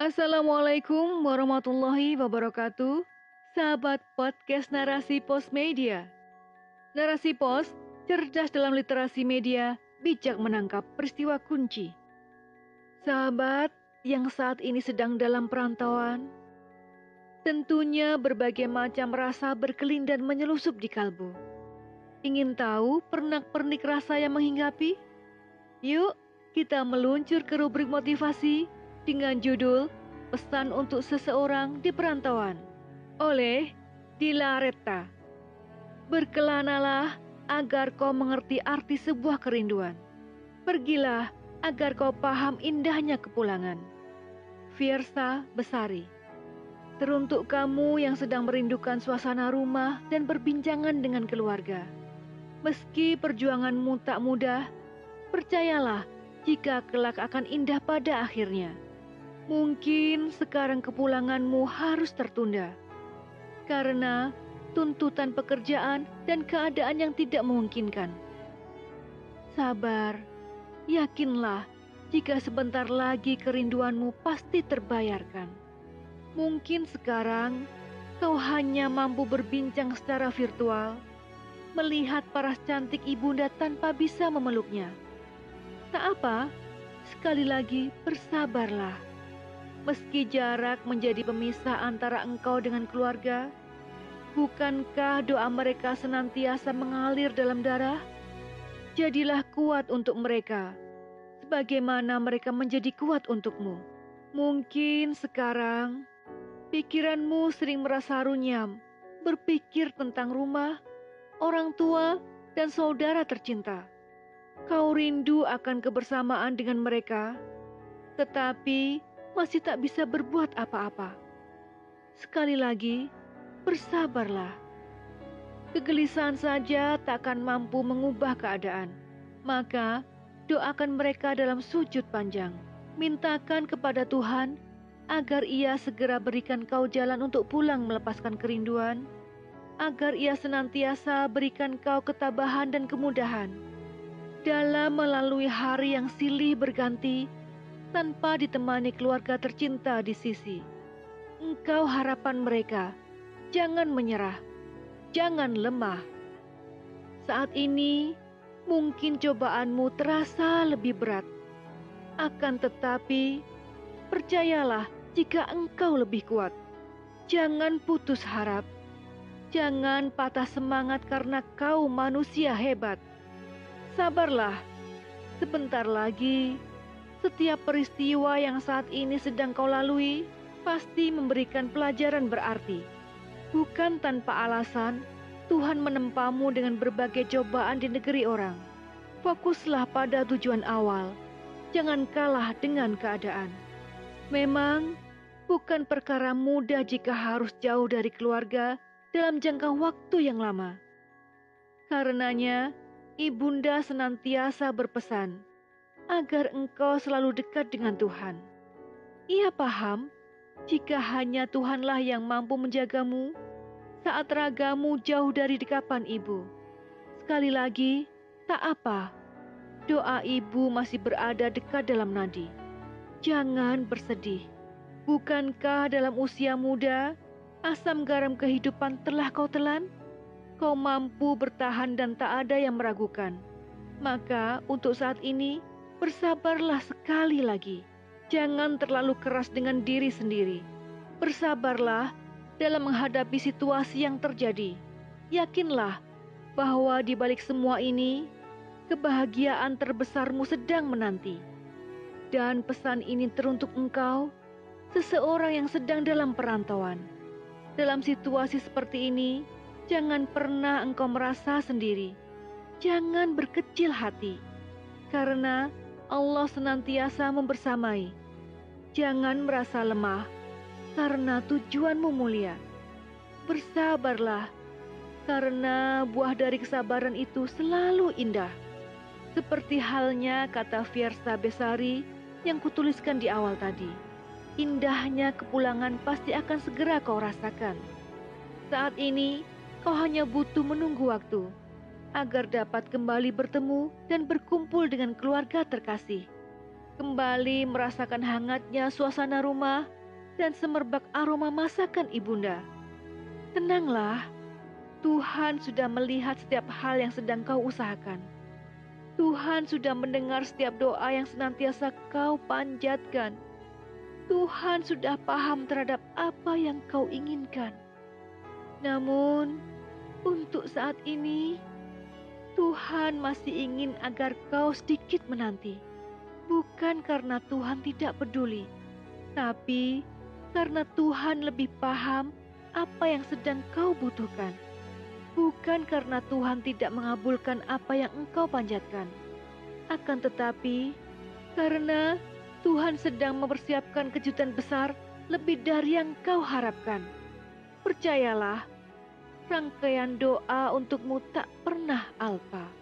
Assalamualaikum warahmatullahi wabarakatuh, sahabat podcast Narasi Pos Media. Narasi Pos, cerdas dalam literasi media, bijak menangkap peristiwa kunci. Sahabat yang saat ini sedang dalam perantauan, tentunya berbagai macam rasa berkelindan menyelusup di kalbu. Ingin tahu pernak-pernik rasa yang menghinggapi? Yuk, kita meluncur ke rubrik motivasi dengan judul Pesan untuk Seseorang di Perantauan oleh Dila Retta. Berkelanalah agar kau mengerti arti sebuah kerinduan. Pergilah agar kau paham indahnya kepulangan. Fiersa Besari Teruntuk kamu yang sedang merindukan suasana rumah dan perbincangan dengan keluarga. Meski perjuanganmu tak mudah, percayalah jika kelak akan indah pada akhirnya. Mungkin sekarang kepulanganmu harus tertunda karena tuntutan pekerjaan dan keadaan yang tidak memungkinkan. Sabar, yakinlah jika sebentar lagi kerinduanmu pasti terbayarkan. Mungkin sekarang kau hanya mampu berbincang secara virtual, melihat paras cantik ibunda tanpa bisa memeluknya. Tak apa, sekali lagi bersabarlah meski jarak menjadi pemisah antara engkau dengan keluarga? Bukankah doa mereka senantiasa mengalir dalam darah? Jadilah kuat untuk mereka, sebagaimana mereka menjadi kuat untukmu. Mungkin sekarang pikiranmu sering merasa runyam, berpikir tentang rumah, orang tua, dan saudara tercinta. Kau rindu akan kebersamaan dengan mereka, tetapi masih tak bisa berbuat apa-apa. Sekali lagi, bersabarlah. Kegelisahan saja tak akan mampu mengubah keadaan. Maka, doakan mereka dalam sujud panjang. Mintakan kepada Tuhan agar ia segera berikan kau jalan untuk pulang melepaskan kerinduan, agar ia senantiasa berikan kau ketabahan dan kemudahan. Dalam melalui hari yang silih berganti, tanpa ditemani keluarga tercinta di sisi. Engkau harapan mereka, jangan menyerah, jangan lemah. Saat ini mungkin cobaanmu terasa lebih berat. Akan tetapi, percayalah jika engkau lebih kuat. Jangan putus harap. Jangan patah semangat karena kau manusia hebat. Sabarlah. Sebentar lagi setiap peristiwa yang saat ini sedang kau lalui pasti memberikan pelajaran berarti. Bukan tanpa alasan, Tuhan menempamu dengan berbagai cobaan di negeri orang. Fokuslah pada tujuan awal. Jangan kalah dengan keadaan. Memang bukan perkara mudah jika harus jauh dari keluarga dalam jangka waktu yang lama. Karenanya, ibunda senantiasa berpesan, agar engkau selalu dekat dengan Tuhan. Ia paham jika hanya Tuhanlah yang mampu menjagamu saat ragamu jauh dari dekapan ibu. Sekali lagi, tak apa, doa ibu masih berada dekat dalam nadi. Jangan bersedih. Bukankah dalam usia muda, asam garam kehidupan telah kau telan? Kau mampu bertahan dan tak ada yang meragukan. Maka untuk saat ini, Bersabarlah sekali lagi. Jangan terlalu keras dengan diri sendiri. Bersabarlah dalam menghadapi situasi yang terjadi. Yakinlah bahwa di balik semua ini, kebahagiaan terbesarmu sedang menanti. Dan pesan ini teruntuk engkau, seseorang yang sedang dalam perantauan. Dalam situasi seperti ini, jangan pernah engkau merasa sendiri. Jangan berkecil hati, karena Allah senantiasa membersamai. Jangan merasa lemah, karena tujuanmu mulia. Bersabarlah, karena buah dari kesabaran itu selalu indah. Seperti halnya kata Fiersa Besari yang kutuliskan di awal tadi. Indahnya kepulangan pasti akan segera kau rasakan. Saat ini, kau hanya butuh menunggu waktu agar dapat kembali bertemu dan berkumpul dengan keluarga terkasih. kembali merasakan hangatnya suasana rumah dan semerbak aroma masakan ibunda. Tenanglah, Tuhan sudah melihat setiap hal yang sedang kau usahakan. Tuhan sudah mendengar setiap doa yang senantiasa kau panjatkan. Tuhan sudah paham terhadap apa yang kau inginkan. Namun, untuk saat ini, Tuhan masih ingin agar kau sedikit menanti bukan karena Tuhan tidak peduli, tapi karena Tuhan lebih paham apa yang sedang kau butuhkan. Bukan karena Tuhan tidak mengabulkan apa yang engkau panjatkan, akan tetapi karena Tuhan sedang mempersiapkan kejutan besar lebih dari yang kau harapkan. Percayalah, rangkaian doa untukmu tak pernah alpa.